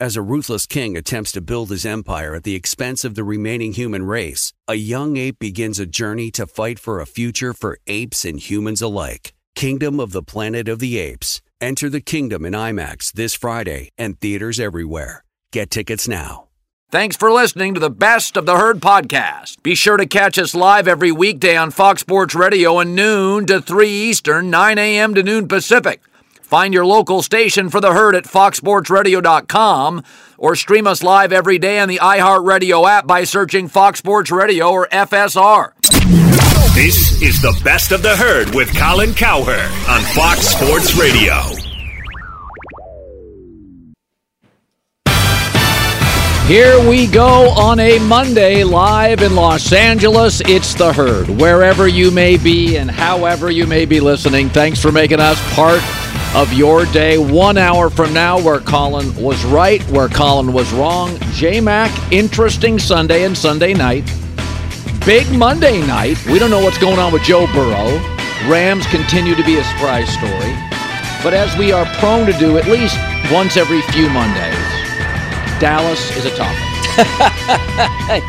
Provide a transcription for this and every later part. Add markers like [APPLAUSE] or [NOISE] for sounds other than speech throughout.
As a ruthless king attempts to build his empire at the expense of the remaining human race, a young ape begins a journey to fight for a future for apes and humans alike. Kingdom of the Planet of the Apes. Enter the kingdom in IMAX this Friday and theaters everywhere. Get tickets now. Thanks for listening to the Best of the Herd podcast. Be sure to catch us live every weekday on Fox Sports Radio at noon to 3 Eastern, 9 a.m. to noon Pacific. Find your local station for the herd at foxsportsradio.com or stream us live every day on the iHeartRadio app by searching Fox Sports Radio or FSR. This is the best of the herd with Colin Cowherd on Fox Sports Radio. Here we go on a Monday live in Los Angeles. It's the herd. Wherever you may be and however you may be listening, thanks for making us part of your day. One hour from now, where Colin was right, where Colin was wrong. J Mac, interesting Sunday and Sunday night. Big Monday night. We don't know what's going on with Joe Burrow. Rams continue to be a surprise story. But as we are prone to do at least once every few Mondays, Dallas is a topic. [LAUGHS]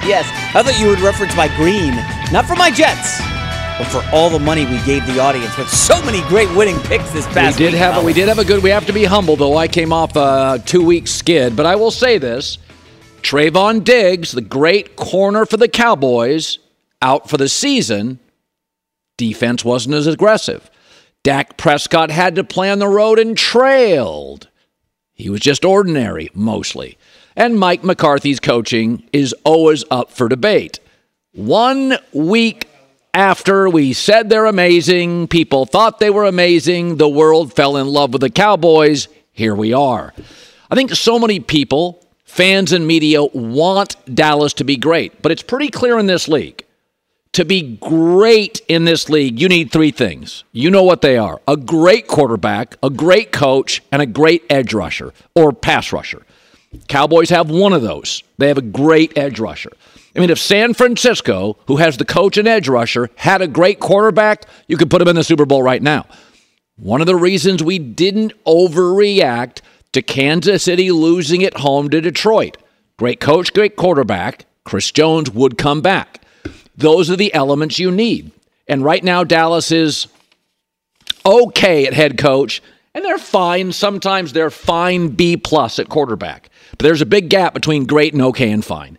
yes, I thought you would reference my green, not for my Jets, but for all the money we gave the audience with so many great winning picks this past we did week, have a, we did have a good. We have to be humble though. I came off a two week skid, but I will say this: Trevon Diggs, the great corner for the Cowboys, out for the season. Defense wasn't as aggressive. Dak Prescott had to play on the road and trailed. He was just ordinary mostly. And Mike McCarthy's coaching is always up for debate. One week after we said they're amazing, people thought they were amazing, the world fell in love with the Cowboys. Here we are. I think so many people, fans and media, want Dallas to be great, but it's pretty clear in this league. To be great in this league, you need three things. You know what they are a great quarterback, a great coach, and a great edge rusher or pass rusher. Cowboys have one of those. They have a great edge rusher. I mean, if San Francisco, who has the coach and edge rusher, had a great quarterback, you could put them in the Super Bowl right now. One of the reasons we didn't overreact to Kansas City losing at home to Detroit. Great coach, great quarterback. Chris Jones would come back. Those are the elements you need. And right now, Dallas is okay at head coach, and they're fine. Sometimes they're fine B plus at quarterback. But there's a big gap between great and okay and fine.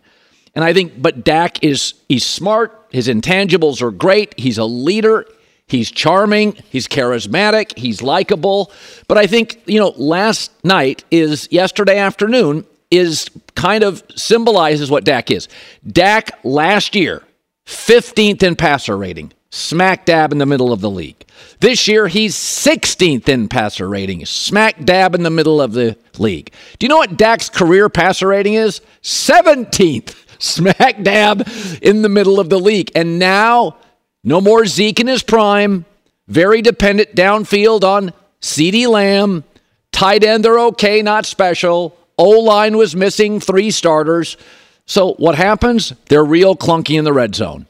And I think, but Dak is he's smart. His intangibles are great. He's a leader. He's charming. He's charismatic. He's likable. But I think you know, last night is yesterday afternoon is kind of symbolizes what Dak is. Dak last year, 15th in passer rating, smack dab in the middle of the league. This year, he's 16th in passer rating, smack dab in the middle of the league. Do you know what Dak's career passer rating is? 17th, smack dab in the middle of the league. And now, no more Zeke in his prime, very dependent downfield on CeeDee Lamb. Tight end, they're okay, not special. O line was missing three starters. So what happens? They're real clunky in the red zone.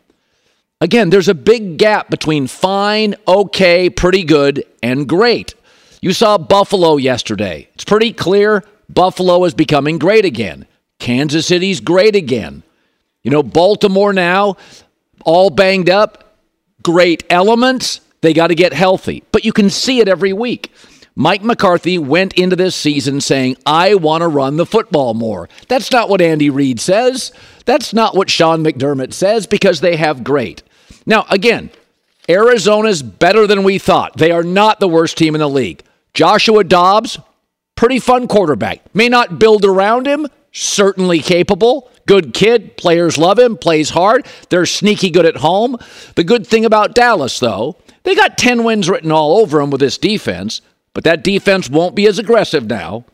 Again, there's a big gap between fine, okay, pretty good, and great. You saw Buffalo yesterday. It's pretty clear Buffalo is becoming great again. Kansas City's great again. You know, Baltimore now, all banged up, great elements. They got to get healthy. But you can see it every week. Mike McCarthy went into this season saying, I want to run the football more. That's not what Andy Reid says. That's not what Sean McDermott says because they have great. Now, again, Arizona's better than we thought. They are not the worst team in the league. Joshua Dobbs, pretty fun quarterback. May not build around him, certainly capable. Good kid. Players love him, plays hard. They're sneaky good at home. The good thing about Dallas, though, they got 10 wins written all over them with this defense but that defense won't be as aggressive now,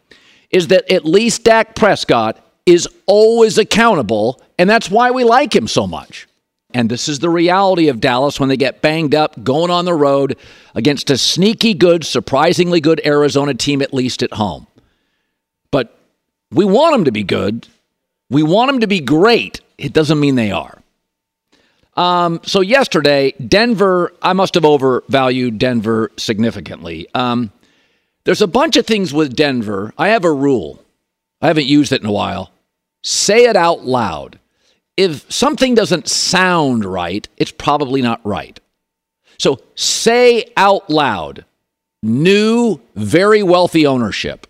is that at least Dak Prescott is always accountable, and that's why we like him so much. And this is the reality of Dallas when they get banged up, going on the road against a sneaky good, surprisingly good Arizona team, at least at home. We want them to be good. We want them to be great. It doesn't mean they are. Um, so yesterday, Denver, I must have overvalued Denver significantly. Um, there's a bunch of things with Denver. I have a rule. I haven't used it in a while. Say it out loud. If something doesn't sound right, it's probably not right. So say out loud new, very wealthy ownership,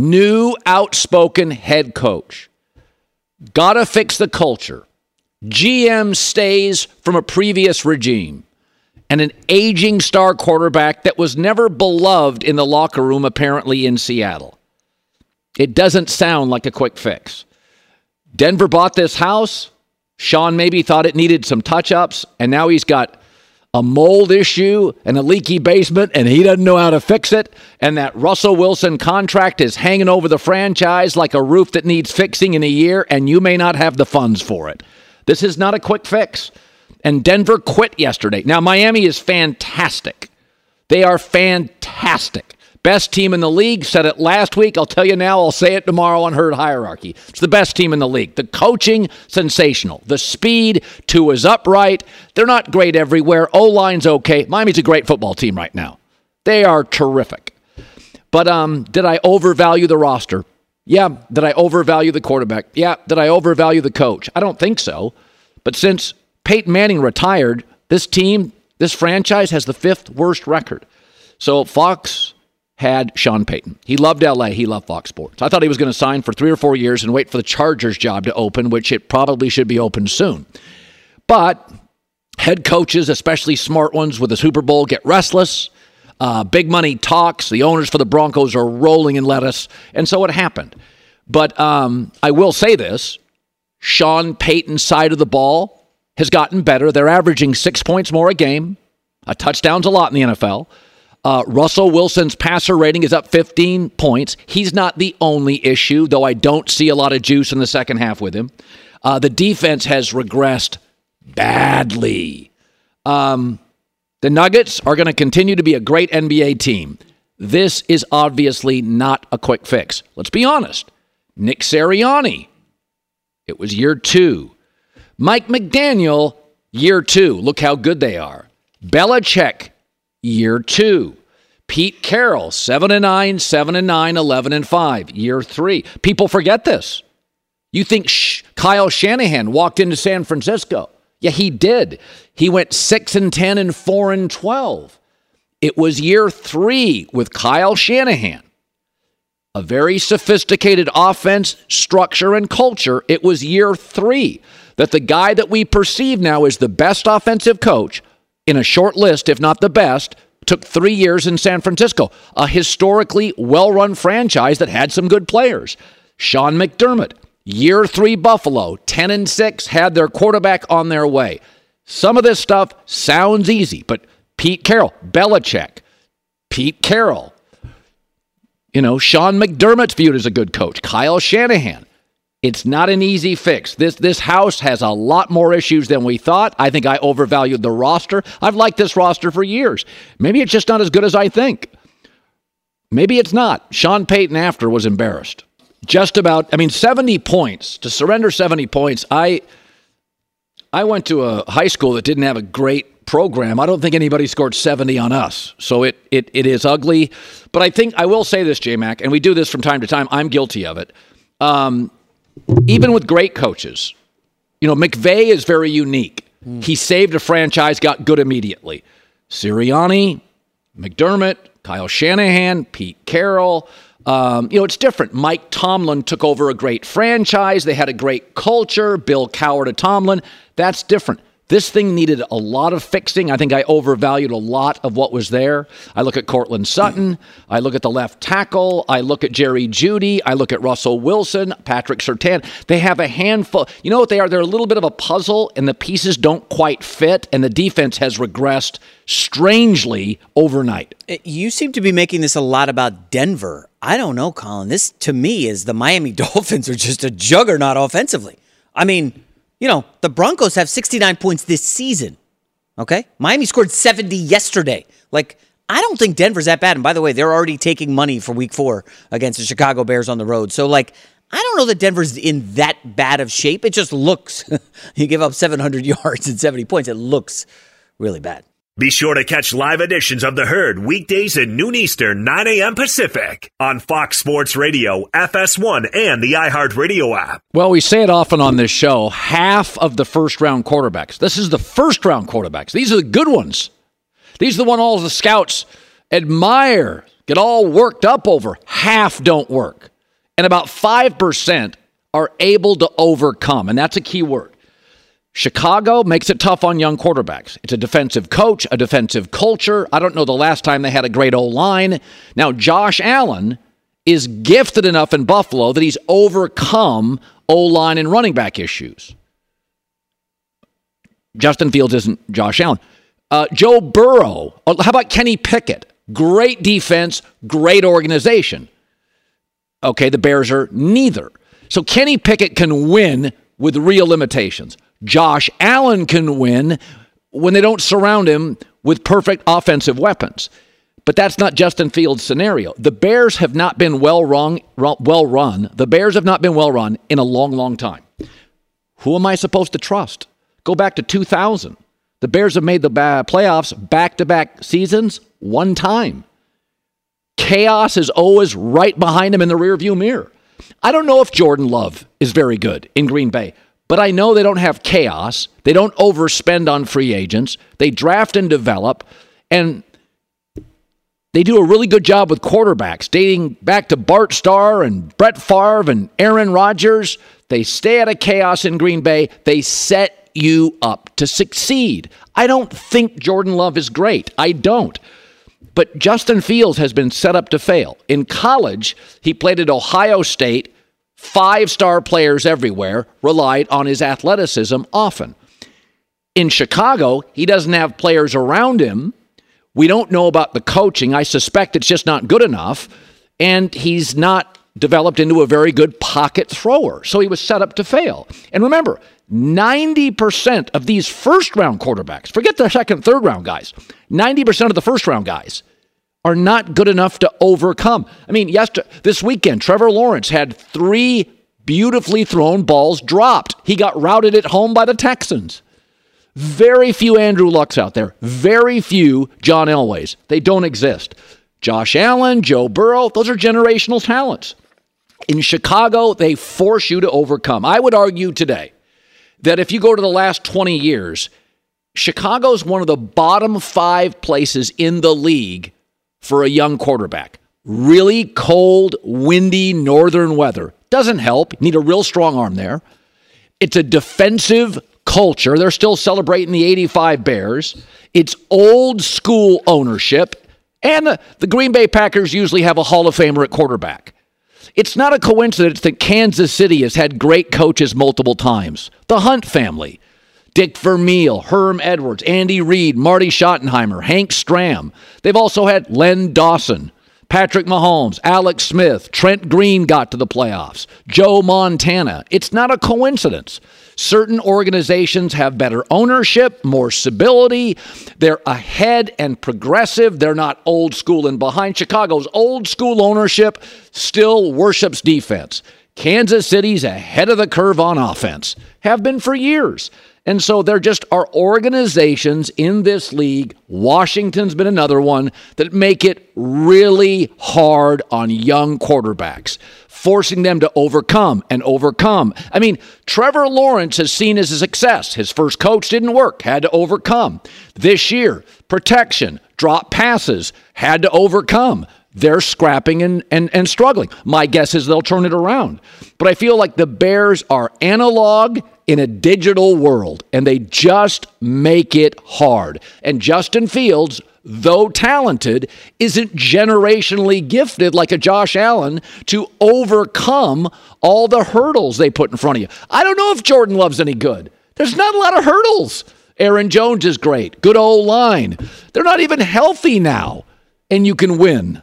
new, outspoken head coach. Gotta fix the culture. GM stays from a previous regime and an aging star quarterback that was never beloved in the locker room, apparently in Seattle. It doesn't sound like a quick fix. Denver bought this house. Sean maybe thought it needed some touch ups, and now he's got a mold issue and a leaky basement, and he doesn't know how to fix it. And that Russell Wilson contract is hanging over the franchise like a roof that needs fixing in a year, and you may not have the funds for it. This is not a quick fix and Denver quit yesterday. Now, Miami is fantastic. They are fantastic. Best team in the league. Said it last week. I'll tell you now. I'll say it tomorrow on Herd Hierarchy. It's the best team in the league. The coaching, sensational. The speed, two is upright. They're not great everywhere. O line's okay. Miami's a great football team right now. They are terrific. But um, did I overvalue the roster? Yeah. Did I overvalue the quarterback? Yeah. Did I overvalue the coach? I don't think so. But since Peyton Manning retired, this team, this franchise has the fifth worst record. So Fox had Sean Payton. He loved LA. He loved Fox Sports. I thought he was going to sign for three or four years and wait for the Chargers job to open, which it probably should be open soon. But head coaches, especially smart ones with the Super Bowl, get restless. Uh, big money talks. The owners for the Broncos are rolling in lettuce. And so it happened. But um, I will say this Sean Payton's side of the ball has gotten better. They're averaging six points more a game. A touchdown's a lot in the NFL. Uh, Russell Wilson's passer rating is up 15 points. He's not the only issue, though I don't see a lot of juice in the second half with him. Uh, the defense has regressed badly. Um, the Nuggets are going to continue to be a great NBA team. This is obviously not a quick fix. Let's be honest. Nick Sirianni, it was year two. Mike McDaniel, year two. Look how good they are. Belichick, year two. Pete Carroll, 7 and 9, 7 and 9, 11 and 5, year 3. People forget this. You think Sh- Kyle Shanahan walked into San Francisco? Yeah, he did. He went 6 and 10 and 4 and 12. It was year 3 with Kyle Shanahan. A very sophisticated offense, structure and culture. It was year 3 that the guy that we perceive now as the best offensive coach in a short list, if not the best, took three years in San Francisco, a historically well run franchise that had some good players. Sean McDermott, year three Buffalo, 10 and 6, had their quarterback on their way. Some of this stuff sounds easy, but Pete Carroll, Belichick, Pete Carroll, you know, Sean McDermott's viewed as a good coach, Kyle Shanahan. It's not an easy fix. This this house has a lot more issues than we thought. I think I overvalued the roster. I've liked this roster for years. Maybe it's just not as good as I think. Maybe it's not. Sean Payton after was embarrassed. Just about I mean 70 points. To surrender 70 points, I I went to a high school that didn't have a great program. I don't think anybody scored 70 on us. So it it it is ugly. But I think I will say this, J Mac, and we do this from time to time. I'm guilty of it. Um, even with great coaches, you know, McVay is very unique. Mm. He saved a franchise, got good immediately. Sirianni, McDermott, Kyle Shanahan, Pete Carroll. Um, you know, it's different. Mike Tomlin took over a great franchise. They had a great culture. Bill Cowher to Tomlin. That's different. This thing needed a lot of fixing. I think I overvalued a lot of what was there. I look at Courtland Sutton. I look at the left tackle. I look at Jerry Jeudy. I look at Russell Wilson, Patrick Surtain. They have a handful. You know what they are? They're a little bit of a puzzle, and the pieces don't quite fit, and the defense has regressed strangely overnight. Uh, you seem to be making this a lot about Denver. I don't know, Colin. This, to me, is the Miami [LAUGHS] Dolphins are just a juggernaut offensively. I mean, you know, the Broncos have 69 points this season. Okay? Miami scored 70 yesterday. Like, I don't think Denver's that bad. And by the way, they're already taking money for week four against the Chicago Bears on the road. So, like, I don't know that Denver's in that bad of shape. It just looks, [LAUGHS] you give up 700 [LAUGHS] yards and 70 points. It looks really bad. Be sure to catch live editions of The Herd weekdays at noon Eastern, 9 a.m. Pacific on Fox Sports Radio, FS1, and the iHeartRadio app. Well, we say it often on this show half of the first round quarterbacks. This is the first round quarterbacks. These are the good ones. These are the one all the scouts admire, get all worked up over. Half don't work. And about 5% are able to overcome. And that's a key word. Chicago makes it tough on young quarterbacks. It's a defensive coach, a defensive culture. I don't know the last time they had a great O line. Now, Josh Allen is gifted enough in Buffalo that he's overcome O line and running back issues. Justin Fields isn't Josh Allen. Uh, Joe Burrow. Oh, how about Kenny Pickett? Great defense, great organization. Okay, the Bears are neither. So Kenny Pickett can win with real limitations. Josh Allen can win when they don't surround him with perfect offensive weapons. But that's not Justin Fields' scenario. The Bears have not been well run, well run. The Bears have not been well run in a long, long time. Who am I supposed to trust? Go back to 2000. The Bears have made the playoffs back to back seasons one time. Chaos is always right behind him in the rearview mirror. I don't know if Jordan Love is very good in Green Bay. But I know they don't have chaos. They don't overspend on free agents. They draft and develop. And they do a really good job with quarterbacks, dating back to Bart Starr and Brett Favre and Aaron Rodgers. They stay out of chaos in Green Bay. They set you up to succeed. I don't think Jordan Love is great. I don't. But Justin Fields has been set up to fail. In college, he played at Ohio State five star players everywhere, relied on his athleticism often. In Chicago, he doesn't have players around him. We don't know about the coaching. I suspect it's just not good enough. And he's not developed into a very good pocket thrower. So he was set up to fail. And remember, 90% of these first round quarterbacks, forget the second, third round guys, 90% of the first round guys are not good enough to overcome. I mean, yesterday, this weekend, Trevor Lawrence had three beautifully thrown balls dropped. He got routed at home by the Texans. Very few Andrew Lucks out there. Very few John Elways. They don't exist. Josh Allen, Joe Burrow, those are generational talents. In Chicago, they force you to overcome. I would argue today that if you go to the last 20 years, Chicago's one of the bottom five places in the league for a young quarterback. Really cold, windy northern weather doesn't help. Need a real strong arm there. It's a defensive culture. They're still celebrating the 85 Bears. It's old school ownership. And the Green Bay Packers usually have a Hall of Famer at quarterback. It's not a coincidence that Kansas City has had great coaches multiple times. The Hunt family, Dick Vermeil, Herm Edwards, Andy Reid, Marty Schottenheimer, Hank Stram. They've also had Len Dawson, Patrick Mahomes, Alex Smith, Trent Green got to the playoffs, Joe Montana. It's not a coincidence. Certain organizations have better ownership, more stability. They're ahead and progressive. They're not old school and behind. Chicago's old school ownership still worships defense. Kansas City's ahead of the curve on offense, have been for years. And so there just are organizations in this league, Washington's been another one, that make it really hard on young quarterbacks, forcing them to overcome and overcome. I mean, Trevor Lawrence has seen as a success. His first coach didn't work, had to overcome. This year, protection, drop passes, had to overcome. They're scrapping and, and, and struggling. My guess is they'll turn it around. But I feel like the Bears are analog in a digital world, and they just make it hard. And Justin Fields, though talented, isn't generationally gifted like a Josh Allen to overcome all the hurdles they put in front of you. I don't know if Jordan Love's any good. There's not a lot of hurdles. Aaron Jones is great. Good old line. They're not even healthy now, and you can win.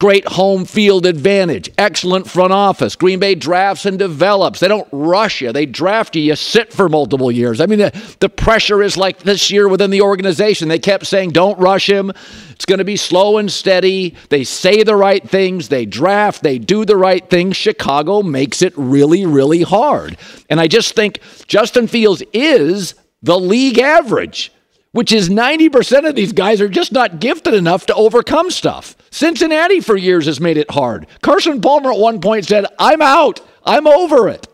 Great home field advantage. Excellent front office. Green Bay drafts and develops. They don't rush you. They draft you. You sit for multiple years. I mean, the, the pressure is like this year within the organization. They kept saying, don't rush him. It's going to be slow and steady. They say the right things. They draft. They do the right things. Chicago makes it really, really hard. And I just think Justin Fields is the league average which is 90% of these guys are just not gifted enough to overcome stuff. Cincinnati for years has made it hard. Carson Palmer at one point said, I'm out. I'm over it.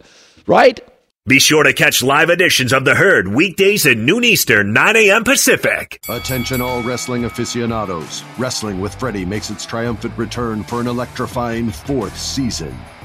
Right? Be sure to catch live editions of The Herd weekdays at noon Eastern, 9 a.m. Pacific. Attention, all wrestling aficionados. Wrestling with Freddie makes its triumphant return for an electrifying fourth season.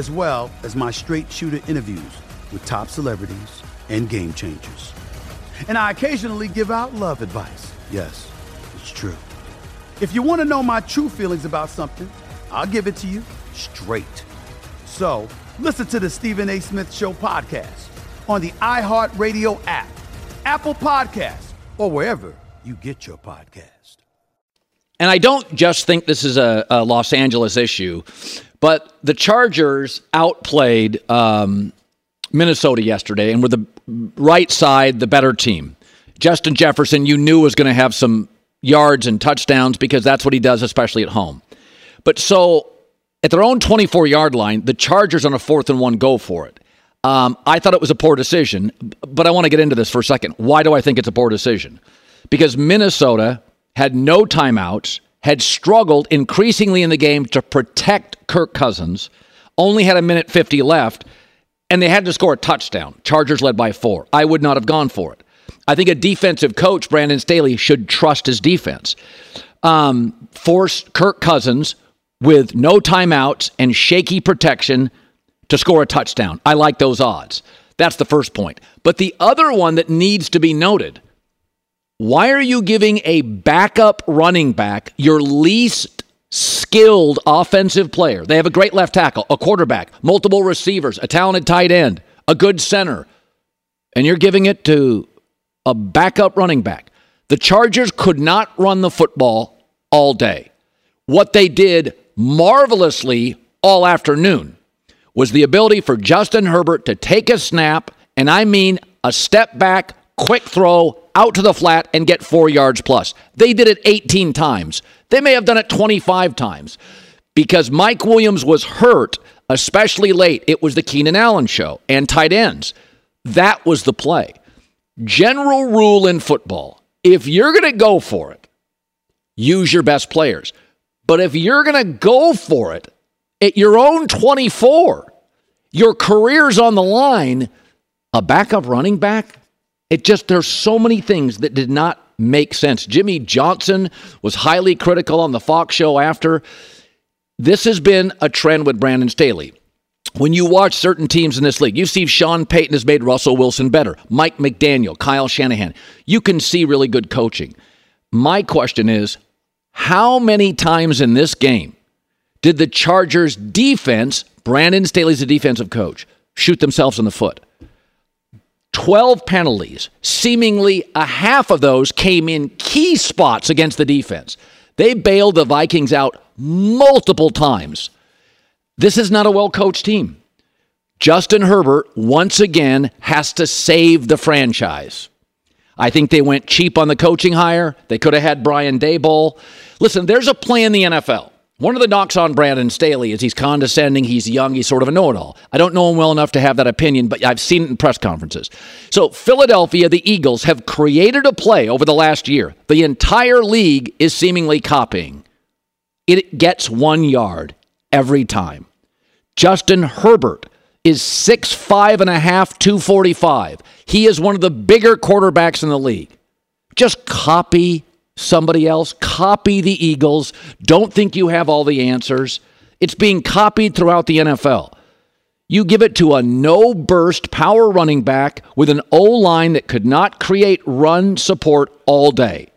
as well as my straight shooter interviews with top celebrities and game changers. And I occasionally give out love advice. Yes, it's true. If you want to know my true feelings about something, I'll give it to you straight. So listen to the Stephen A. Smith Show podcast on the iHeartRadio app, Apple Podcasts, or wherever you get your podcast. And I don't just think this is a, a Los Angeles issue. But the Chargers outplayed um, Minnesota yesterday and were the right side, the better team. Justin Jefferson, you knew was going to have some yards and touchdowns because that's what he does, especially at home. But so at their own 24 yard line, the Chargers on a fourth and one go for it. Um, I thought it was a poor decision, but I want to get into this for a second. Why do I think it's a poor decision? Because Minnesota had no timeouts had struggled increasingly in the game to protect Kirk Cousins, only had a minute 50 left, and they had to score a touchdown. Chargers led by four. I would not have gone for it. I think a defensive coach, Brandon Staley, should trust his defense. Um, force Kirk Cousins with no timeouts and shaky protection to score a touchdown. I like those odds. That's the first point. But the other one that needs to be noted why are you giving a backup running back your least skilled offensive player? They have a great left tackle, a quarterback, multiple receivers, a talented tight end, a good center. and you're giving it to a backup running back. The Chargers could not run the football all day. What they did marvelously all afternoon was the ability for Justin Herbert to take a snap, and I mean a step back, quick throw out to the flat and get four yards plus. They did it 18 times. They may have done it 25 times because Mike Williams was hurt, especially late. It was the Keenan Allen show and tight ends. That was the play. General rule in football if you're going to go for it, use your best players. But if you're going to go for it at your own 24, your career's on the line, a backup running back, it just, there's so many things that did not make sense. Jimmy Johnson was highly critical on the Fox show after. This has been a trend with Brandon Staley. When you watch certain teams in this league, you see Sean Payton has made Russell Wilson better, Mike McDaniel, Kyle Shanahan. You can see really good coaching. My question is how many times in this game did the Chargers defense, Brandon Staley's a defensive coach, shoot themselves in the foot? 12 penalties. Seemingly a half of those came in key spots against the defense. They bailed the Vikings out multiple times. This is not a well coached team. Justin Herbert, once again, has to save the franchise. I think they went cheap on the coaching hire. They could have had Brian Daboll. Listen, there's a play in the NFL. One of the knocks on Brandon Staley is he's condescending, he's young, he's sort of a know it all. I don't know him well enough to have that opinion, but I've seen it in press conferences. So, Philadelphia, the Eagles, have created a play over the last year. The entire league is seemingly copying. It gets one yard every time. Justin Herbert is six five and a half, 245. He is one of the bigger quarterbacks in the league. Just copy somebody else, copy the Eagles. Don't think you have all the answers. It's being copied throughout the NFL. You give it to a no burst power running back with an O line that could not create run support all day.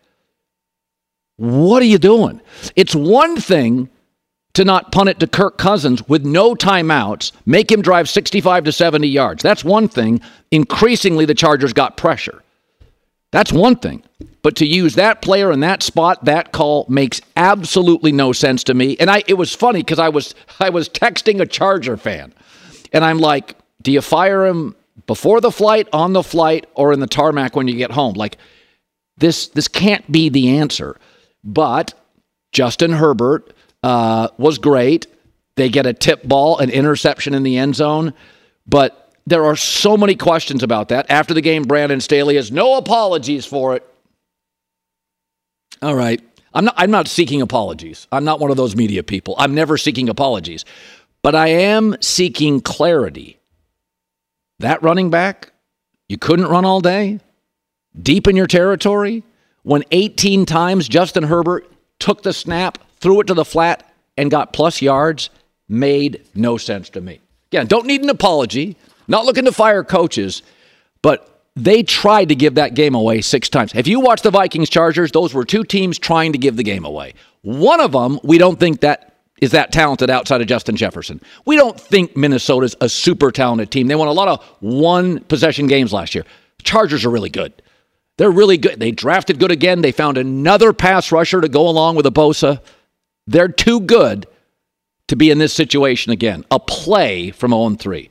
What are you doing? It's one thing to not punt it to Kirk Cousins with no timeouts, make him drive 65 to 70 yards. That's one thing. Increasingly, the Chargers got pressure. That's one thing. But to use that player in that spot, that call makes absolutely no sense to me. And I it was funny because I was I was texting a Charger fan. And I'm like, do you fire him before the flight, on the flight, or in the tarmac when you get home? Like this this can't be the answer. But Justin Herbert uh, was great. They get a tip ball, an interception in the end zone. But there are so many questions about that. After the game, Brandon Staley has no apologies for it. All right. I'm not, I'm not seeking apologies. I'm not one of those media people. I'm never seeking apologies. But I am seeking clarity. That running back, you couldn't run all day? Deep in your territory? When 18 times Justin Herbert took the snap, threw it to the flat, and got plus yards? Made no sense to me. Again, don't need an apology. Not looking to fire coaches, but they tried to give that game away six times. If you watch the Vikings Chargers, those were two teams trying to give the game away. One of them, we don't think that is that talented outside of Justin Jefferson. We don't think Minnesota's a super talented team. They won a lot of one possession games last year. Chargers are really good. They're really good. They drafted good again. They found another pass rusher to go along with a Bosa. They're too good to be in this situation again. A play from 0 3.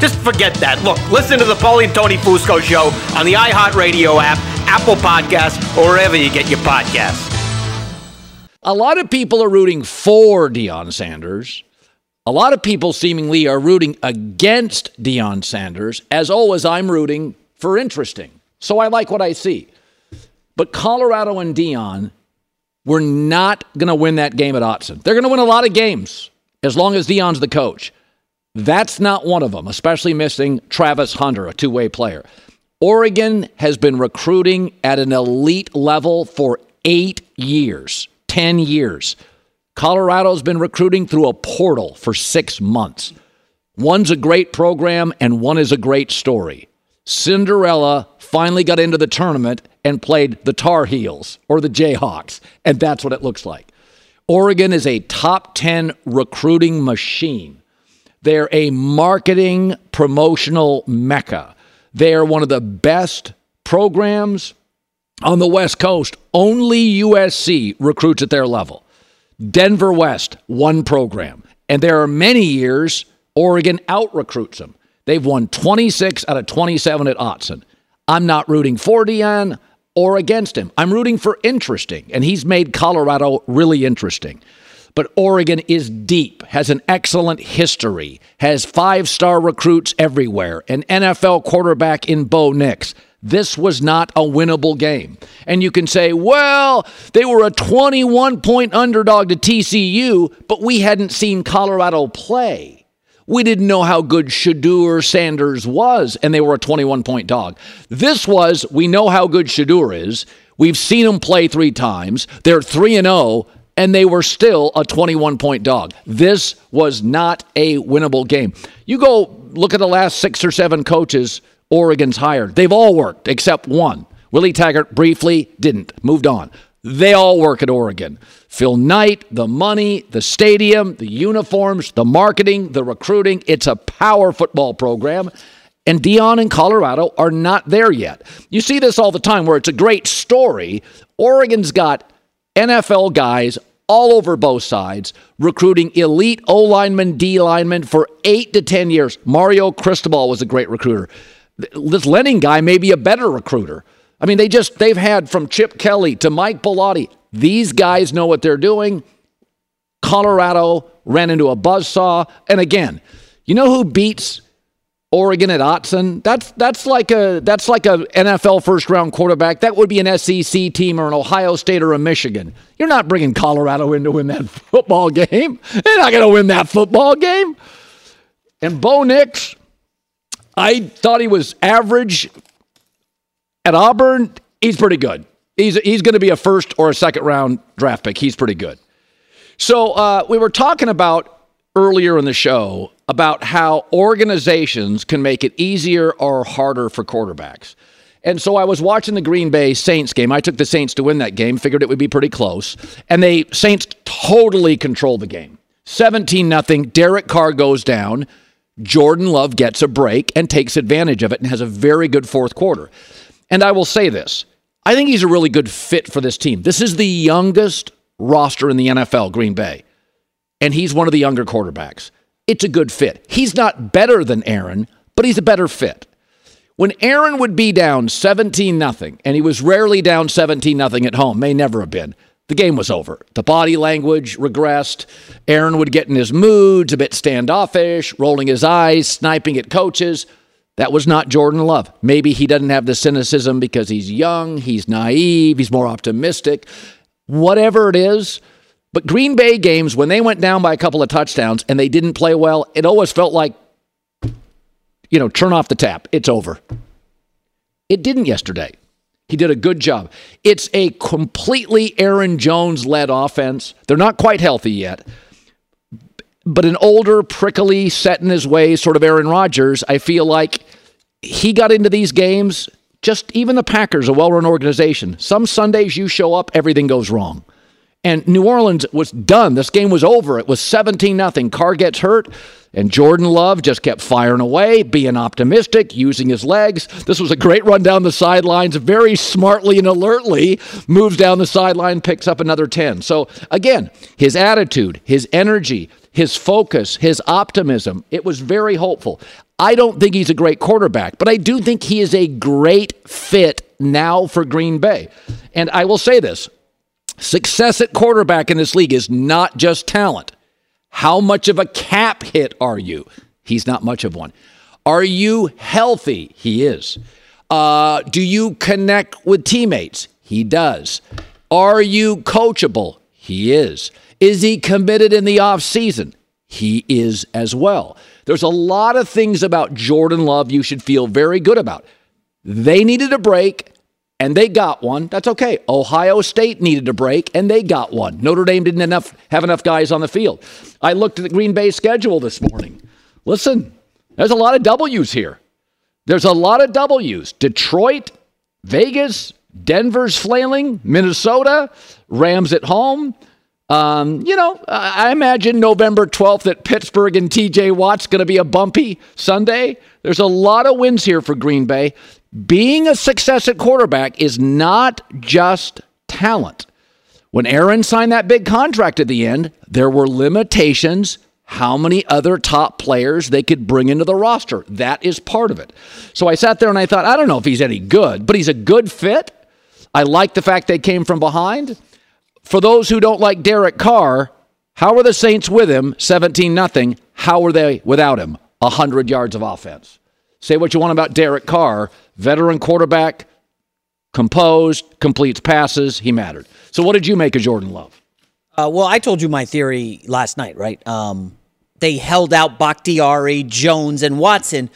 Just forget that. Look, listen to the Paulie and Tony Fusco show on the iHeartRadio app, Apple Podcasts, or wherever you get your podcasts. A lot of people are rooting for Deion Sanders. A lot of people seemingly are rooting against Deion Sanders. As always, I'm rooting for interesting. So I like what I see. But Colorado and Deion were not going to win that game at Autzen. They're going to win a lot of games as long as Deion's the coach. That's not one of them, especially missing Travis Hunter, a two way player. Oregon has been recruiting at an elite level for eight years, 10 years. Colorado's been recruiting through a portal for six months. One's a great program and one is a great story. Cinderella finally got into the tournament and played the Tar Heels or the Jayhawks, and that's what it looks like. Oregon is a top 10 recruiting machine. They're a marketing promotional mecca. They are one of the best programs on the West Coast. Only USC recruits at their level. Denver West, one program. And there are many years Oregon out recruits them. They've won 26 out of 27 at Autzen. I'm not rooting for Deion or against him. I'm rooting for interesting, and he's made Colorado really interesting. But Oregon is deep, has an excellent history, has five star recruits everywhere, an NFL quarterback in Bo Nix. This was not a winnable game. And you can say, well, they were a 21 point underdog to TCU, but we hadn't seen Colorado play. We didn't know how good Shedeur Sanders was, and they were a 21 point dog. This was, we know how good Shedeur is. We've seen him play three times. They're 3 and 0, and they were still a 21 point dog. This was not a winnable game. You go look at the last six or seven coaches Oregon's hired. They've all worked except one. Willie Taggart briefly didn't, moved on. They all work at Oregon. Phil Knight, the money, the stadium, the uniforms, the marketing, the recruiting. It's a power football program. And Deion and Colorado are not there yet. You see this all the time where it's a great story. Oregon's got NFL guys all over both sides, recruiting elite O linemen, D linemen for eight to 10 years. Mario Cristobal was a great recruiter. This Lanning guy may be a better recruiter. I mean, they just, they've had from Chip Kelly to Mike Bellotti. These guys know what they're doing. Colorado ran into a buzzsaw. And again, you know who beats Oregon at Autzen? That's that's like a that's like a NFL first round quarterback. That would be an SEC team or an Ohio State or a Michigan. You're not bringing Colorado in to win that [LAUGHS] football game. They're not going to win that football game. And Bo Nix, I thought he was average at Auburn. He's pretty good. He's he's going to be a first or a second round draft pick. He's pretty good. So uh, we were talking about earlier in the show about how organizations can make it easier or harder for quarterbacks. And so I was watching the Green Bay Saints game. I took the Saints to win that game, figured it would be pretty close. And they Saints totally controlled the game. 17 nothing. Derek Carr goes down. Jordan Love gets a break and takes advantage of it and has a very good fourth quarter. And I will say this I think he's a really good fit for this team. This is the youngest roster in the NFL, Green Bay, and he's one of the younger quarterbacks. It's a good fit. He's not better than Aaron, but he's a better fit. When Aaron would be down 17 nothing, and he was rarely down 17 nothing at home, may never have been the game was over. The body language regressed. Aaron would get in his moods, a bit standoffish, rolling his eyes, sniping at coaches. That was not Jordan Love. Maybe he doesn't have the cynicism because he's young, he's naive, he's more optimistic. Whatever it is, but Green Bay games, when they went down by a couple of touchdowns and they didn't play well, it always felt like, you know, turn off the tap. It's over. It didn't yesterday. He did a good job. It's a completely Aaron Jones led offense. They're not quite healthy yet. But an older, prickly, set in his ways, sort of Aaron Rodgers, I feel like he got into these games. Just even the Packers, a well run organization. Some Sundays you show up, everything goes wrong. And New Orleans was done. This game was over. It was 17 nothing. Carr gets hurt. And Jordan Love just kept firing away, being optimistic, using his legs. This was a great run down the sidelines, very smartly and alertly moves down the sideline, picks up another 10. So, again, his attitude, his energy, his focus, his optimism, it was very hopeful. I don't think he's a great quarterback, but I do think he is a great fit now for Green Bay. And I will say this success at quarterback in this league is not just talent. How much of a cap hit are you? He's not much of one. Are you healthy? He is. Uh, do you connect with teammates? He does. Are you coachable? He is. Is he committed in the off season? he is as well. There's a lot of things about Jordan Love you should feel very good about. They needed a break and they got one. That's okay. Ohio State needed a break and they got one. Notre Dame didn't enough have enough guys on the field. I looked at the Green Bay schedule this morning. Listen, there's a lot of W's here. There's a lot of W's. Detroit, Vegas, Denver's flailing, Minnesota, Rams at home. Um, you know, I imagine November 12th at Pittsburgh and TJ Watt's going to be a bumpy Sunday. There's a lot of wins here for Green Bay. Being a success at quarterback is not just talent. When Aaron signed that big contract at the end, there were limitations how many other top players they could bring into the roster. That is part of it. So I sat there and I thought, I don't know if he's any good, but he's a good fit. I like the fact they came from behind. For those who don't like Derek Carr, how are the Saints with him 17 nothing? How are they without him? 100 yards of offense. Say what you want about Derek Carr, veteran quarterback, composed, completes passes, he mattered. So what did you make of Jordan Love? Uh, well, I told you my theory last night, right? Um, they held out Bakhtiari, Jones, and Watson.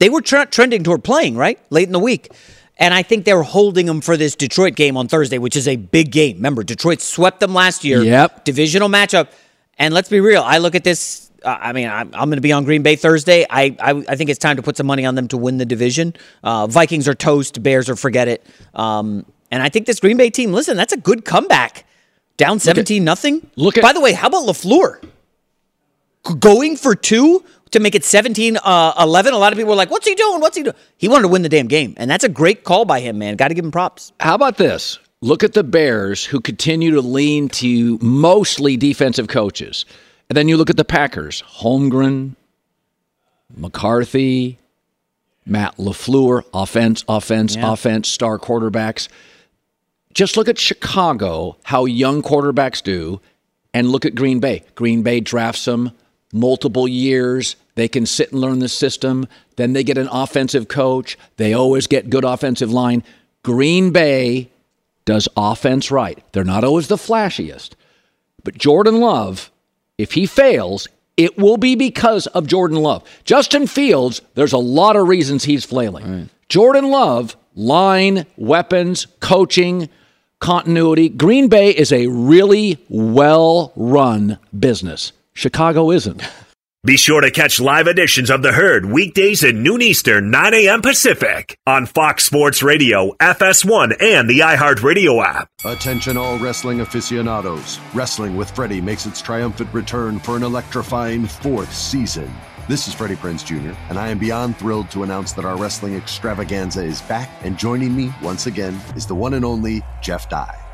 They were tra- trending toward playing, right? Late in the week. And I think they're holding them for this Detroit game on Thursday, which is a big game. Remember, Detroit swept them last year. Yep. Divisional matchup. And let's be real. I look at this. I mean, I'm, I'm going to be on Green Bay Thursday. I, I, I think it's time to put some money on them to win the division. Uh, Vikings are toast. Bears are forget it. Um, and I think this Green Bay team. Listen, that's a good comeback. Down 17 nothing. Look at. By the way, how about LaFleur? going for two to make it 17 uh, 11 a lot of people were like what's he doing what's he doing he wanted to win the damn game and that's a great call by him man got to give him props How about this? Look at the Bears who continue to lean to mostly defensive coaches. And then you look at the Packers, Holmgren, McCarthy, Matt LaFleur, offense, offense, Yeah. offense, star quarterbacks. Just look at Chicago, how young quarterbacks do, and look at Green Bay. Green Bay drafts them multiple years. They can sit and learn the system. Then they get an offensive coach. They always get good offensive line. Green Bay does offense right. They're not always the flashiest. But Jordan Love, if he fails, it will be because of Jordan Love. Justin Fields, there's a lot of reasons he's flailing. Jordan Love, line, weapons, coaching, continuity. Green Bay is a really well run business. Chicago isn't. [LAUGHS] Be sure to catch live editions of The Herd weekdays at noon Eastern, 9 a.m. Pacific on Fox Sports Radio, FS1, and the iHeartRadio app. Attention, all wrestling aficionados. Wrestling with Freddie makes its triumphant return for an electrifying fourth season. This is Freddie Prinze Jr., and I am beyond thrilled to announce that our wrestling extravaganza is back, and joining me once again is the one and only Jeff Dye.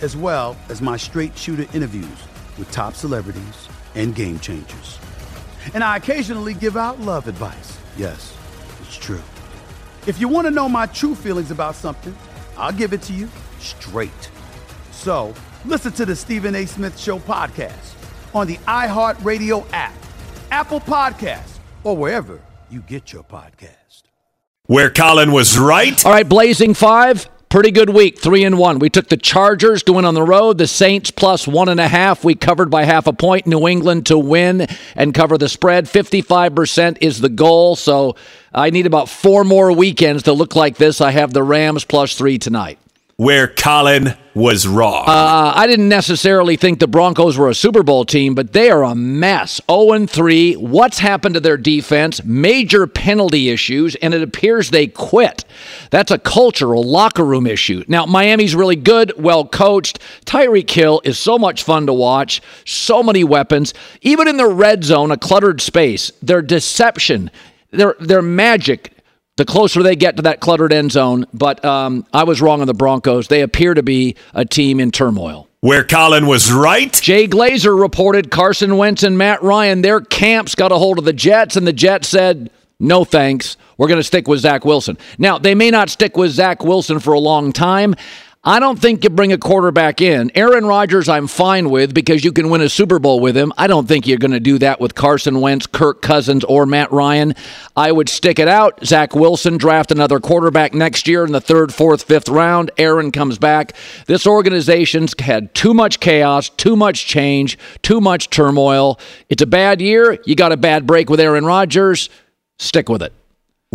as well as my straight shooter interviews with top celebrities and game changers. And I occasionally give out love advice. Yes, it's true. If you want to know my true feelings about something, I'll give it to you straight. So listen to the Stephen A. Smith Show podcast on the iHeartRadio app, Apple Podcast, or wherever you get your podcast. Where Colin was right. All right, Blazing Five. Pretty good week, three and one. We took the Chargers to win on the road, the Saints plus one and a half. We covered by half a point. New England to win and cover the spread. 55% is the goal. So I need about four more weekends to look like this. I have the Rams plus three tonight where Colin was wrong. Uh, I didn't necessarily think the Broncos were a Super Bowl team, but they are a mess. 0 3. What's happened to their defense? Major penalty issues, and it appears they quit. That's a cultural locker room issue. Now, Miami's really good, well coached. Tyreek Hill is so much fun to watch, so many weapons. Even in the red zone, a cluttered space, their deception, their, their magic the closer they get to that cluttered end zone. But um, I was wrong on the Broncos. They appear to be a team in turmoil. Where Colin was right. Jay Glazer reported Carson Wentz and Matt Ryan, their camps got a hold of the Jets, and the Jets said, no thanks. We're going to stick with Zach Wilson. Now, they may not stick with Zach Wilson for a long time. I don't think you bring a quarterback in. Aaron Rodgers, I'm fine with because you can win a Super Bowl with him. I don't think you're going to do that with Carson Wentz, Kirk Cousins, or Matt Ryan. I would stick it out. Zach Wilson, draft another quarterback next year in the third, fourth, fifth round. Aaron comes back. This organization's had too much chaos, too much change, too much turmoil. It's a bad year. You got a bad break with Aaron Rodgers. Stick with it.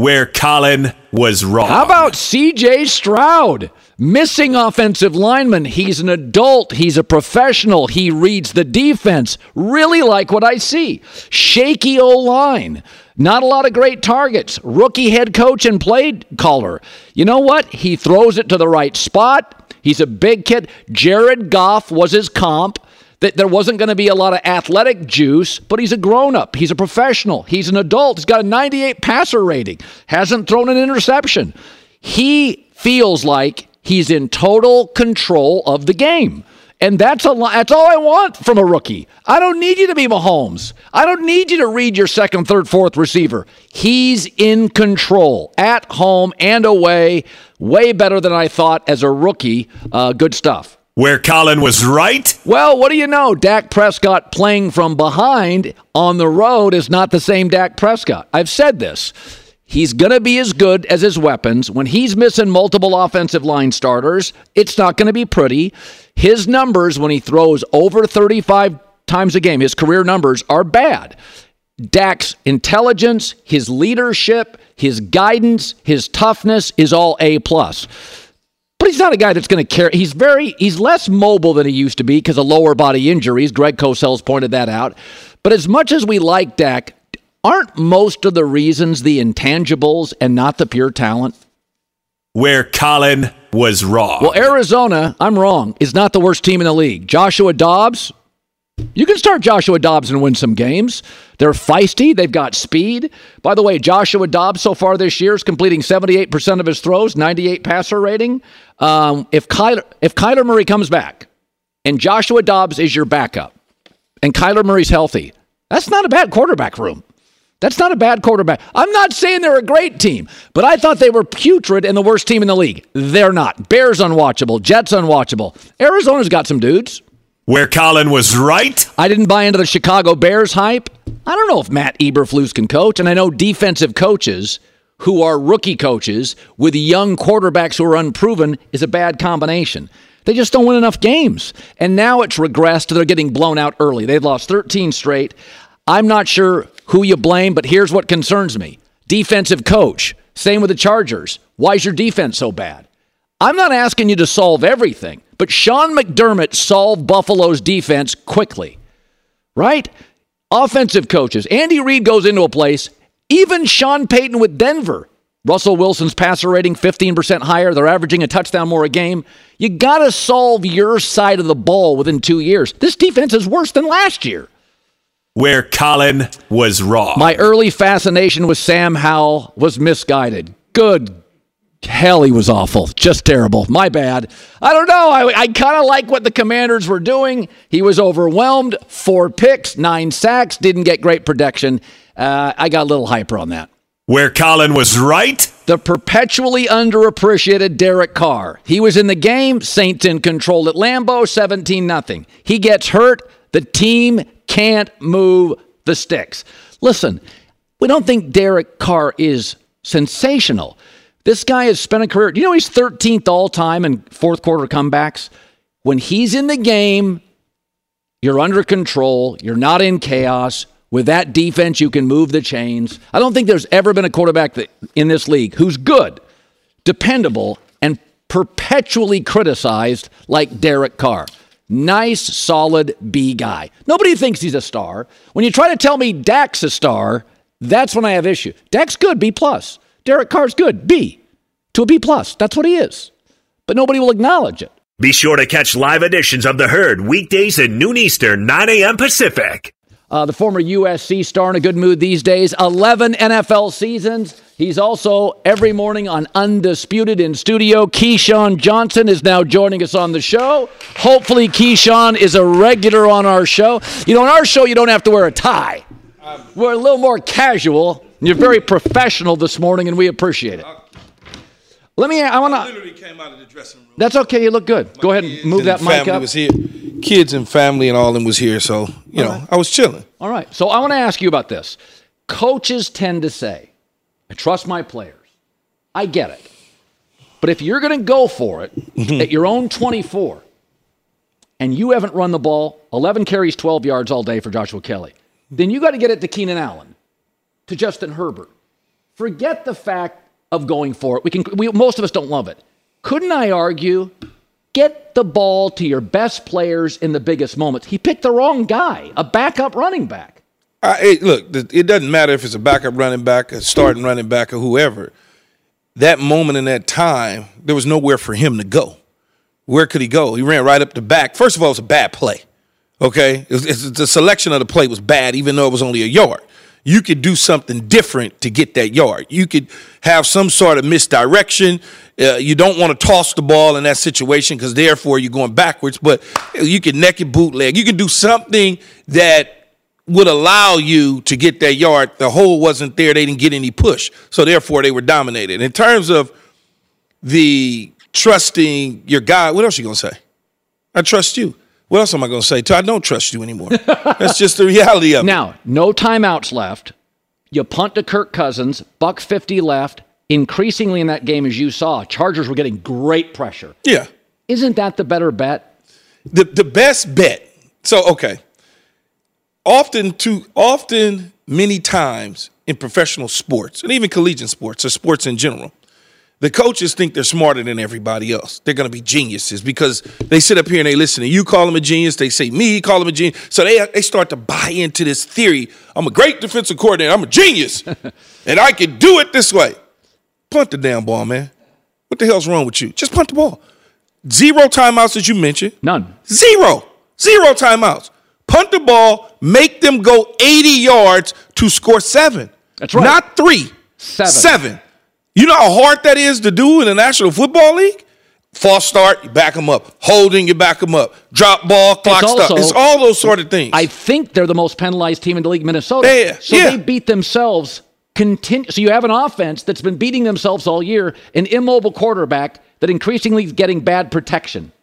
Where Colin was wrong. How about CJ Stroud? Missing offensive lineman. He's an adult. He's a professional. He reads the defense. Really like what I see. Shaky O line. Not a lot of great targets. Rookie head coach and play caller. You know what? He throws it to the right spot. He's a big kid. Jared Goff was his comp that there wasn't going to be a lot of athletic juice, but he's a grown up. He's a professional. He's an adult. He's got a 98 passer rating, hasn't thrown an interception. He feels like He's in total control of the game. And that's a that's all I want from a rookie. I don't need you to be Mahomes. I don't need you to read your second, third, fourth receiver. He's in control at home and away. Way better than I thought as a rookie. Uh, good stuff. Where Colin was right? Well, what do you know? Dak Prescott playing from behind on the road is not the same Dak Prescott. I've said this. He's going to be as good as his weapons. When he's missing multiple offensive line starters, it's not going to be pretty. His numbers, when he throws over 35 times a game, his career numbers are bad. Dak's intelligence, his leadership, his guidance, his toughness is all A plus. He's not a guy that's going to carry. He's very. He's less mobile than he used to be because of lower body injuries. Greg Cosell's pointed that out. But as much as we like Dak, aren't most of the reasons the intangibles and not the pure talent? Where Colin was wrong. Well, Arizona, I'm wrong, is not the worst team in the league. Joshua Dobbs, you can start Joshua Dobbs and win some games. They're feisty. They've got speed. By the way, Joshua Dobbs so far this year is completing 78% of his throws, 98 passer rating. Um, if, Kyler, if Kyler Murray comes back and Joshua Dobbs is your backup and Kyler Murray's healthy, that's not a bad quarterback room. That's not a bad quarterback. I'm not saying they're a great team, but I thought they were putrid and the worst team in the league. They're not. Bears unwatchable, Jets unwatchable. Arizona's got some dudes. Where Colin was right. I didn't buy into the Chicago Bears hype. I don't know if Matt Eberflus can coach, and I know defensive coaches who are rookie coaches with young quarterbacks who are unproven is a bad combination. They just don't win enough games. And now it's regressed. They're getting blown out early. They've lost 13 straight. I'm not sure who you blame, but here's what concerns me defensive coach. Same with the Chargers. Why is your defense so bad? I'm not asking you to solve everything, but Sean McDermott solved Buffalo's defense quickly, right? Offensive coaches. Andy Reid goes into a place, even Sean Payton with Denver. Russell Wilson's passer rating 15% higher. They're averaging a touchdown more a game. You got to solve your side of the ball within two years. This defense is worse than last year. Where Colin was wrong. My early fascination with Sam Howell was misguided. Good hell, he was awful. Just terrible. My bad. I don't know. I, I kind of like what the commanders were doing. He was overwhelmed. Four picks, nine sacks, didn't get great protection. Uh, I got a little hyper on that. Where Colin was right. The perpetually underappreciated Derek Carr. He was in the game. Saints in control at Lambeau, 17 nothing. He gets hurt. The team can't move the sticks. Listen, we don't think Derek Carr is sensational. This guy has spent a career. Do you know he's 13th all time in fourth quarter comebacks? When he's in the game, you're under control, you're not in chaos. With that defense, you can move the chains. I don't think there's ever been a quarterback that, in this league who's good, dependable, and perpetually criticized like Derek Carr. Nice, solid B guy. Nobody thinks he's a star. When you try to tell me Dak's a star, that's when I have issue. Dak's good, B plus. Derek Carr's good, B to a B plus. That's what he is. But nobody will acknowledge it. Be sure to catch live editions of The Herd weekdays at noon Eastern, 9 a.m. Pacific. Uh, the former USC star in a good mood these days. 11 NFL seasons. He's also every morning on Undisputed in studio. Keyshawn Johnson is now joining us on the show. Hopefully, Keyshawn is a regular on our show. You know, on our show, you don't have to wear a tie. We're a little more casual. You're very professional this morning, and we appreciate it. Let me. I want to. Literally came out of the dressing room. That's okay. You look good. Go ahead and move that And mic family up. was here. Kids and family and all of them was here, so you know I was chilling. All right. So I want to ask you about this. Coaches tend to say, I trust my players. I get it. But if you're going to go for it mm-hmm. at your own 24 and you haven't run the ball 11 carries, 12 yards all day for Joshua Kelley, then you got to get it to Keenan Allen, to Justin Herbert. Forget the fact of going for it. We can we, most of us don't love it. Couldn't I argue get the ball to your best players in the biggest moments? He picked the wrong guy, a backup running back. Look, it doesn't matter if it's a backup running back, a starting running back, or whoever. That moment in that time, there was nowhere for him to go. Where could he go? He ran right up the back. First of all, it was a bad play. Okay, It was- the selection of the play was bad, even though it was only a yard. You could do something different to get that yard. You could have some sort of misdirection. Uh, you don't want to toss the ball in that situation because therefore you're going backwards. But you can naked bootleg. You can do something that would allow you to get that yard. The hole wasn't there. They didn't get any push. So therefore they were dominated. In terms of the trusting your guy, what else are you gonna say? I trust you. What else am I gonna say? I don't trust you anymore. That's just the reality of it. Now, no timeouts left. You punt to Kirk Cousins, buck 50 left. Increasingly in that game, as you saw, Chargers were getting great pressure. Yeah. Isn't that the better bet? The the best bet. So okay. Often too, often many times in professional sports and even collegiate sports or sports in general, the coaches think they're smarter than everybody else. They're going to be geniuses because they sit up here and they listen to you call them a genius. They say me call them a genius. So they they start to buy into this theory. I'm a great defensive coordinator. I'm a genius, [LAUGHS] and I can do it this way. Punt the damn ball, man. What the hell's wrong with you? Just punt the ball. Zero timeouts as you mentioned. None. Zero. Zero timeouts. Punt the ball, make them go 80 yards to score seven. That's right. Not three. Seven. Seven. You know how hard that is to do in the National Football League? False start, you back them up. Holding, you back them up. Drop ball, clock It's also- It's all those sort of things. I think they're the most penalized team in the league, Minnesota. Yeah, so yeah. they beat themselves. Continue. So you have an offense that's been beating themselves all year, an immobile quarterback that increasingly is getting bad protection.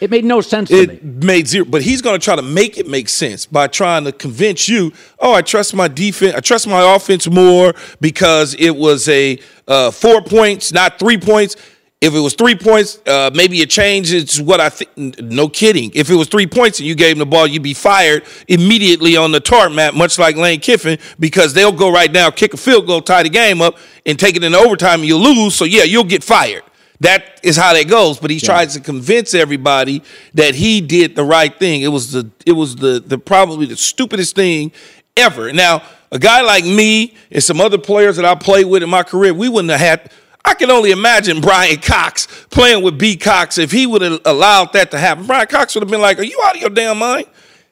It made no sense to me. it made zero, but he's going to try to make it make sense by trying to convince you. Oh, I trust my defense. I trust my offense more because it was a uh, four points, not three points. If it was three points, uh, maybe it changes what I think. No kidding. If it was three points and you gave him the ball, you'd be fired immediately on the tarmac, much like Lane Kiffin, because they'll go right now, kick a field goal, tie the game up, and take it in overtime, and you'll lose. So yeah, you'll get fired. That is how that goes. But he tries to convince everybody that he did the right thing. It was the it was the the probably the stupidest thing ever. Now, a guy like me and some other players that I played with in my career, we wouldn't have had. I can only imagine Brian Cox playing with B. Cox if he would have allowed that to happen. Brian Cox would have been like, "Are you out of your damn mind?"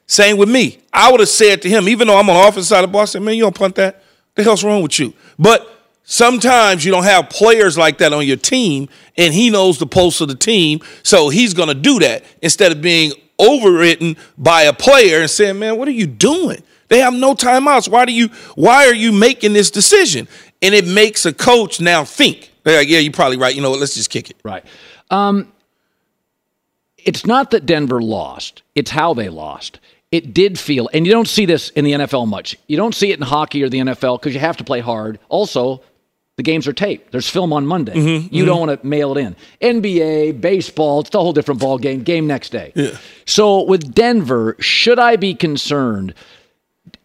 Same with me. I would have said to him, even though I'm on the offense side of the ball, I said, man, you don't punt that. The hell's wrong with you? But sometimes you don't have players like that on your team, and he knows the pulse of the team, so he's going to do that instead of being overwritten by a player and saying, "Man, what are you doing? They have no timeouts. Why do you? Why are you making this decision?" And it makes a coach now think, They're like, "Yeah, you're probably right. You know what? Let's just kick it." Right. Um, it's not that Denver lost; it's how they lost. It did feel, and you don't see this in the NFL much. You don't see it in hockey or the NFL because you have to play hard. Also, the games are taped. There's film on Monday. Mhm, you mhm. don't want to mail it in. NBA, baseball, it's a whole different ball game. Game next day. Yeah. So with Denver, should I be concerned?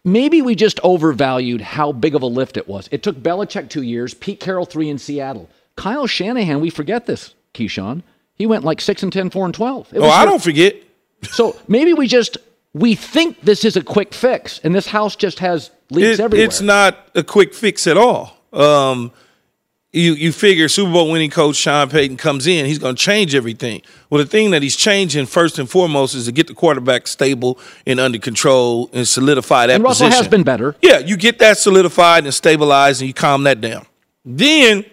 Maybe we just overvalued how big of a lift it was. It took Belichick two years, Pete Carroll three in Seattle. Kyle Shanahan, we forget this, Keyshawn. He went like six and 10, 4 and 12. It Oh, I don't forget. [LAUGHS] So maybe we just we think this is a quick fix, and this house just has leaks It- everywhere. It's not a quick fix at all. Um, you you figure Super Bowl winning coach Sean Payton comes in, he's going to change everything. Well, the thing that he's changing first and foremost is to get the quarterback stable and under control and solidify that and Russell position. has been better. Yeah, you get that solidified and stabilized, and you calm that down. Then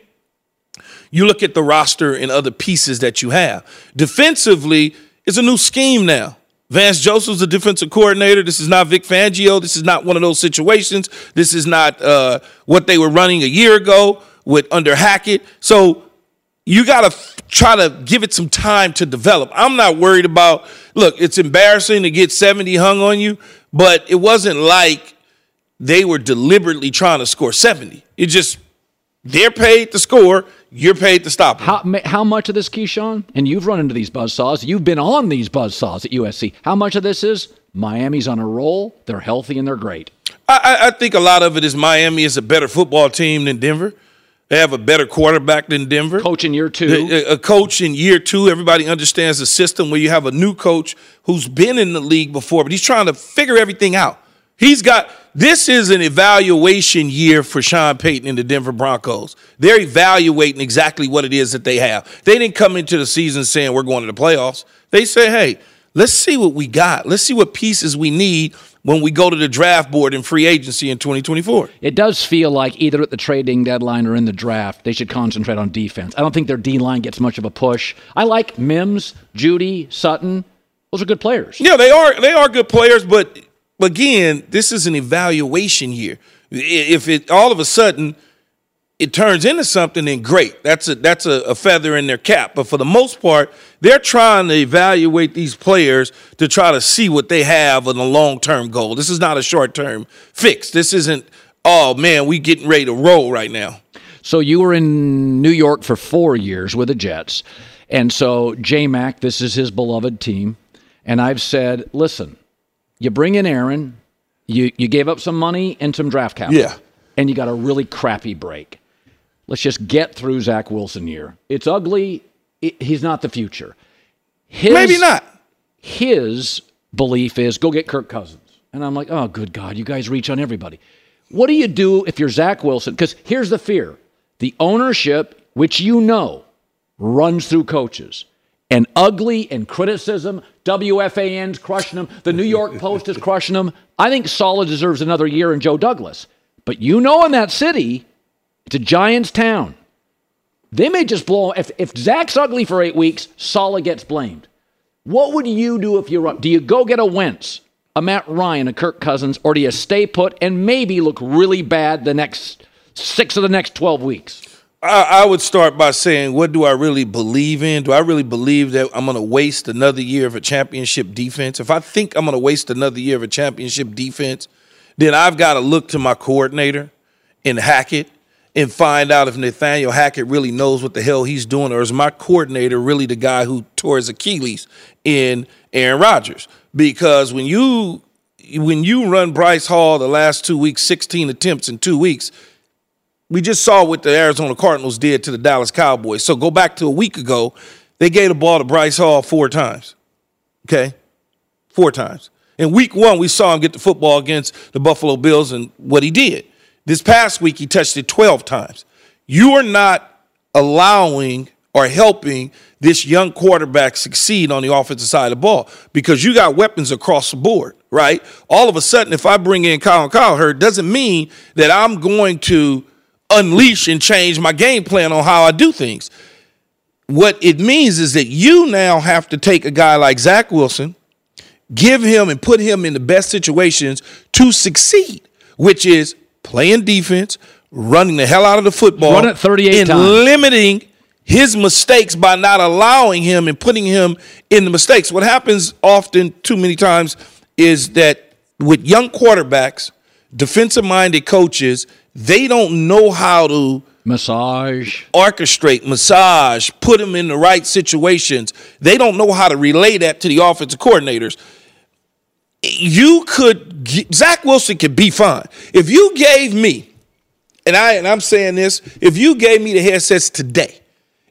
you look at the roster and other pieces that you have. Defensively, it's a new scheme now. Vance Joseph's a defensive coordinator. This is not Vic Fangio. This is not one of those situations. This is not uh, what they were running a year ago with under Hackett. So you got to try to give it some time to develop. I'm not worried about. Look, it's embarrassing to get 70 hung on you, but it wasn't like they were deliberately trying to score 70. It just they're paid to score, you're paid to stop. 'em. How how much of this, Keyshawn? And you've run into these buzzsaws. You've been on these buzzsaws at USC. How much of this is Miami's on a roll? They're healthy and they're great. I- I think a lot of it is Miami is a better football team than Denver. They have a better quarterback than Denver. Coach in year two. A, uh, a coach in year two. Everybody understands the system where you have a new coach who's been in the league before, but he's trying to figure everything out. He's got this is an evaluation year for Sean Payton and the Denver Broncos. They're evaluating exactly what it is that they have. They didn't come into the season saying we're going to the playoffs. They say, hey, let's see what we got. Let's see what pieces we need when we go to the draft board in free agency in 2024. It does feel like either at the trading deadline or in the draft, they should concentrate on defense. I don't think their D line gets much of a push. I like Mims, Jeudy, Sutton. Those are good players. Yeah, they are they are good players, but again, this is an evaluation year. If it all of a sudden it turns into something, then great. That's a that's a, a feather in their cap. But for the most part, they're trying to evaluate these players to try to see what they have on a long term goal. This is not a short term fix. This isn't. Oh man, we getting ready to roll right now. So you were in New York for four years with the Jets. And so J Mac, this is his beloved team. And I've said, listen, you bring in Aaron, you, you gave up some money and some draft capital. Yeah. And you got a really crappy break. Let's just get through Zach Wilson year. It's ugly. I- he's not the future. His, Maybe not. His belief is go get Kirk Cousins. And I'm like, oh, good God, you guys reach on everybody. What do you do if you're Zach Wilson? Because here's the fear the ownership, which you know, runs through coaches. And ugly and criticism, WFAN's crushing them. The New York [LAUGHS] Post is crushing them. I think Saleh deserves another year in Joe Douglas. But you know, in that city, it's a Giants town. They may just blow. If, if Zach's ugly for eight weeks, Saleh gets blamed. What would you do if you run? Do you go get a Wentz, a Matt Ryan, a Kirk Cousins, or do you stay put and maybe look really bad the next six of the next 12 weeks? I, I would start by saying, what do I really believe in? Do I really believe that I'm going to waste another year of a championship defense? If I think I'm going to waste another year of a championship defense, then I've got to look to my coordinator and Hackett and find out if Nathaniel Hackett really knows what the hell he's doing, or is my coordinator really the guy who tore his Achilles in Aaron Rodgers? Because when you when you run Breece Hall the last two weeks, 16 attempts in two weeks, we just saw what the Arizona Cardinals did to the Dallas Cowboys. So go back to a week ago, they gave the ball to Breece Hall four times. Okay? Four times. In week one, we saw him get the football against the Buffalo Bills and what he did. This past week, he touched it 12 times. You are not allowing or helping this young quarterback succeed on the offensive side of the ball because you got weapons across the board, right? All of a sudden, if I bring in Colin Cowherd, doesn't mean that I'm going to unleash and change my game plan on how I do things. What it means is that you now have to take a guy like Zach Wilson, give him and put him in the best situations to succeed, which is playing defense, running the hell out of the football, Run it 38 and times. limiting his mistakes by not allowing him and putting him in the mistakes. What happens often, too many times, is that with young quarterbacks, defensive minded coaches, they don't know how to massage, orchestrate, massage, put them in the right situations. They don't know how to relay that to the offensive coordinators. You could Zach Wilson could be fine if you gave me, and I and I'm saying this, if you gave me the headsets today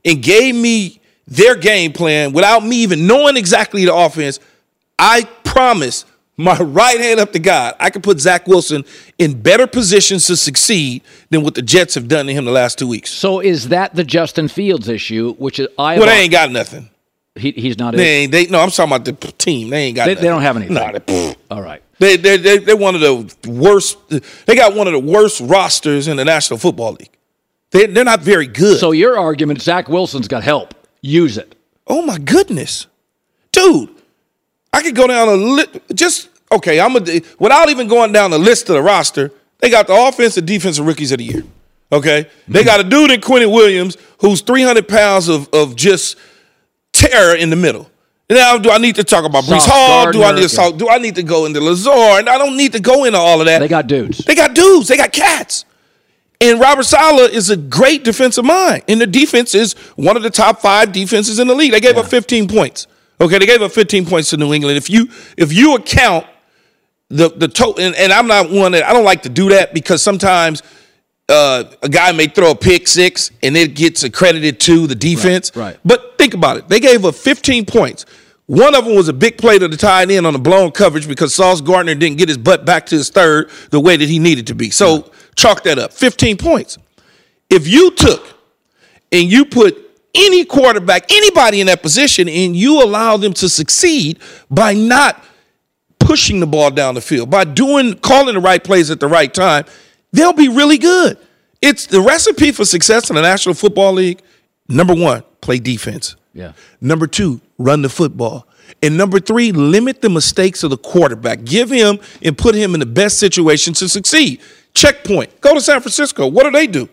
and gave me their game plan without me even knowing exactly the offense, I promise my [LAUGHS] right hand up to God, I can put Zach Wilson in better positions to succeed than what the Jets have done to him the last two weeks. So is that the Justin Fields issue? Which is I Well, they ain't got nothing. He, he's not. They ain't. They no. I'm talking about the team. They ain't got. They, they don't have anything. Nah, they. All right. they they they they're one of the worst. They got one of the worst rosters in the National Football League. They they're not very good. So your argument, Zach Wilson's got help. Use it. Oh my goodness, dude! I could go down a list. Just okay. I'm a without even going down the list of the roster. They got the offensive, defensive rookies of the year. Okay, they mm-hmm. got a dude in Quinnen Williams who's 300 pounds of of just terror in the middle. Now, do I need to talk about Breece Hall? Do I need to yeah. talk, Do I need to go into Lazard? And I don't need to go into all of that. They got dudes. They got dudes. They got cats. And Robert Saleh is a great defensive mind. And the defense is one of the top five defenses in the league. They gave up 15 points. Okay, they gave up 15 points to New England. If you if you account the the total, and, and I'm not one that I don't like to do that because sometimes uh, a guy may throw a pick six and it gets accredited to the defense. Right, right. But think about it. They gave up 15 points. One of them was a big play to the tight end on a blown coverage because Sauce Gardner didn't get his butt back to his third the way that he needed to be. So chalk that up. 15 points. If you took and you put any quarterback, anybody in that position, and you allow them to succeed by not pushing the ball down the field, by doing calling the right plays at the right time, they'll be really good. It's the recipe for success in the National Football League. Number one, play defense. Yeah. Number two, run the football. And number three, limit the mistakes of the quarterback. Give him and put him in the best situation to succeed. Checkpoint. Go to San Francisco. What do they do?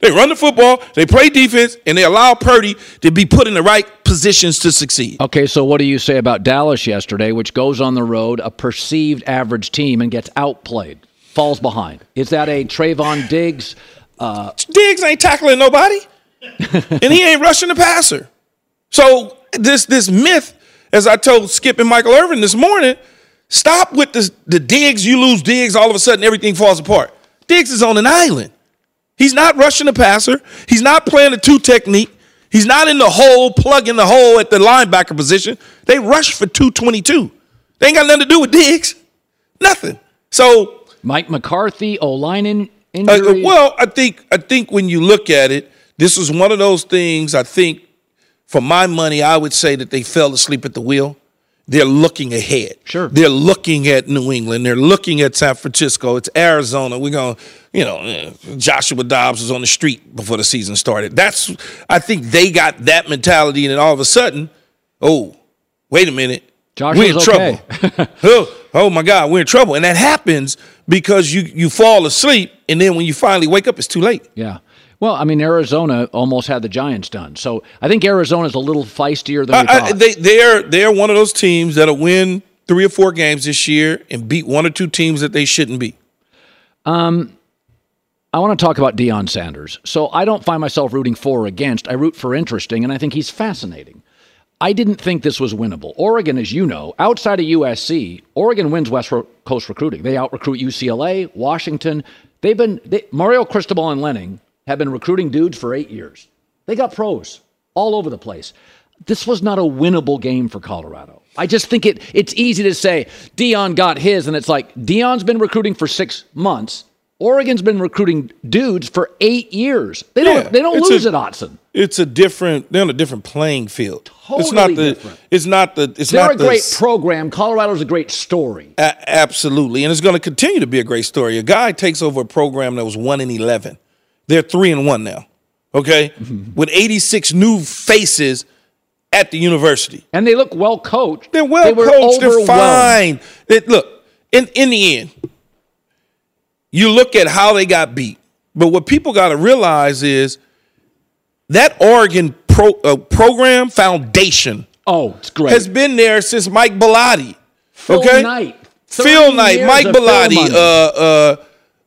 They run the football, they play defense, and they allow Purdy to be put in the right positions to succeed. Okay, so what do you say about Dallas yesterday, which goes on the road, a perceived average team, and gets outplayed, falls behind? Is that a Trevon Diggs? Uh, Diggs ain't tackling nobody, and he ain't rushing the passer. So this this myth, as I told Skip and Michael Irvin this morning, stop with the the Diggs. You lose Diggs, all of a sudden everything falls apart. Diggs is on an island. He's not rushing the passer. He's not playing a two technique. He's not in the hole, plugging the hole at the linebacker position. They rush for 222. They ain't got nothing to do with Diggs. Nothing. So Mike McCarthy, O-line uh, injury. well, I think I think when you look at it, this is one of those things. I think, for my money, I would say that they fell asleep at the wheel. They're looking ahead. Sure. They're looking at New England. They're looking at San Francisco. It's Arizona. We're going, to you know, Joshua Dobbs was on the street before the season started. That's, I think they got that mentality, and then all of a sudden, oh, wait a minute. we're in Joshua's trouble. [LAUGHS] okay. oh, oh my God, we're in trouble. And that happens because you you fall asleep, and then when you finally wake up, it's too late. Yeah. Well, I mean, Arizona almost had the Giants done. So I think Arizona's a little feistier than we I- I- thought. they they're they're one of those teams that'll win three or four games this year and beat one or two teams that they shouldn't beat. Um, I want to talk about Deion Sanders. So I don't find myself rooting for or against. I root for interesting, and I think he's fascinating. I didn't think this was winnable. Oregon, as you know, outside of USC, Oregon wins West Coast recruiting. They out recruit UCLA, Washington. They've been they, Mario Cristobal and Lanning have been recruiting dudes for eight years. They got pros all over the place. This was not a winnable game for Colorado. I just think it it's easy to say Deion got his, and it's like Deion's been recruiting for six months. Oregon's been recruiting dudes for eight years. They don't Yeah, they don't lose a- at Autzen. It's a different. They're on a different playing field. Totally it's not the. different. It's not the. It's They're not a the, great program. Colorado's a great story. A- absolutely, and it's going to continue to be a great story. A guy takes over a program that was one in eleven. They're three and one now. Okay, Mm-hmm. with eighty six new faces at the university, and they look well coached. They're well they coached. They're fine. It, look, in in the end, you look at how they got beat. But what people got to realize is that Oregon pro, uh, program foundation. Oh, it's great. Has been there since Mike Bellotti. Phil okay, Knight. Phil Knight, Mike Bellotti, uh, uh,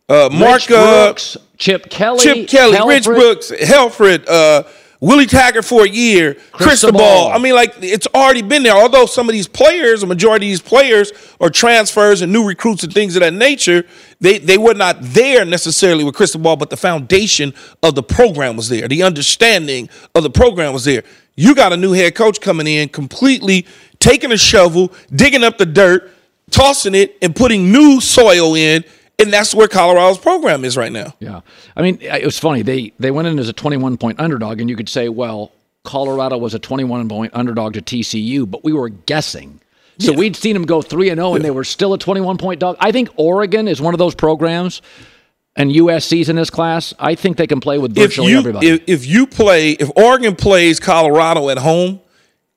uh, Mark uh, Brooks, Chip Kelly, Chip Kelly, Rich Brooks, Helfrich, uh, Willie Taggart for a year, Cristobal. Cristobal. I mean, like it's already been there. Although some of these players, a majority of these players, are transfers and new recruits and things of that nature. They they were not there necessarily with Cristobal, but the foundation of the program was there. The understanding of the program was there. You got a new head coach coming in, completely taking a shovel, digging up the dirt, tossing it, and putting new soil in. And that's where Colorado's program is right now. Yeah, I mean, it was funny. They they went in as a 21 point underdog, and you could say, well, Colorado was a 21 point underdog to TCU, but we were guessing. So Yeah. we'd seen them go three and zero, and they were still a 21 point dog. I think Oregon is one of those programs, and USC's in this class. I think they can play with if virtually you everybody. if, if you play if Oregon plays Colorado at home,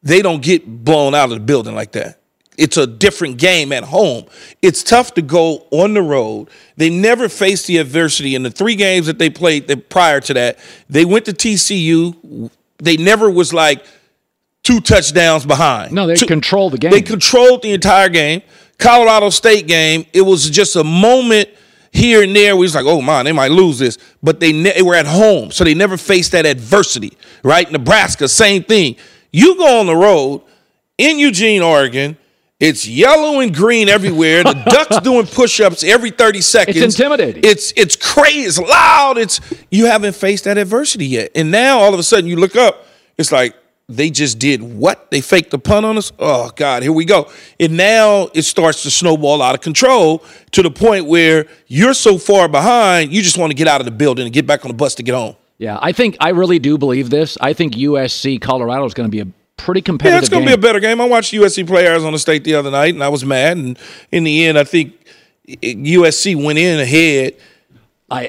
they don't get blown out of the building like that. It's a different game at home. It's tough to go on the road. They never faced the adversity in the three games that they played that prior to that. They went to TCU. They never was like two touchdowns behind. no, they Two- control the game. they controlled the entire game. Colorado State game, it was just a moment here and there. We was like, oh man, they might lose this, but they, ne- they were at home, so they never faced that adversity. Right? Nebraska, same thing. You go on the road in Eugene, Oregon. It's yellow and green everywhere. The [LAUGHS] Ducks doing push-ups every 30 seconds. It's intimidating. It's it's crazy. It's loud. It's you haven't faced that adversity yet. And now all of a sudden you look up, it's like they just did what? They faked the punt on us? Oh God, here we go. And now it starts to snowball out of control to the point where you're so far behind, you just want to get out of the building and get back on the bus to get home. yeah, I think I really do believe this. I think USC Colorado is going to be a pretty competitive. Yeah, it's going to be a better game. I watched USC play Arizona State the other night, and I was mad. And in the end, I think USC went in ahead,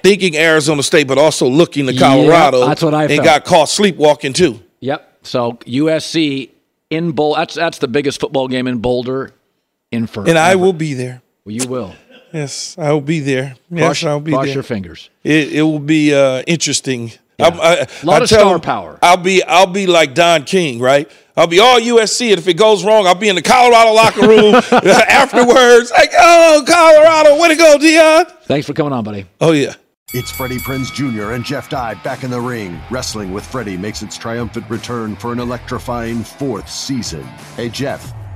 thinking Arizona State, but also looking to Colorado. that's what I and felt. got caught sleepwalking too. Yep. So USC in Bowl. That's that's the biggest football game in Boulder in forever. And I will be there. Well, you will. Yes, I will be there. Yes, Cross- I'll be cross there. your fingers. It, it will be uh, interesting. I'm- I, Lot I of tell star them, power. I'll be I'll be like Don King, right? I'll be all USC, and if it goes wrong, I'll be in the Colorado locker room [LAUGHS] [LAUGHS] afterwards. Like, oh, Colorado, way to go, Deion! Thanks for coming on, buddy. Oh yeah. It's Freddie Prinze Jr. and Jeff Dye back in the ring. Wrestling with Freddie makes its triumphant return for an electrifying fourth season. Hey, Jeff,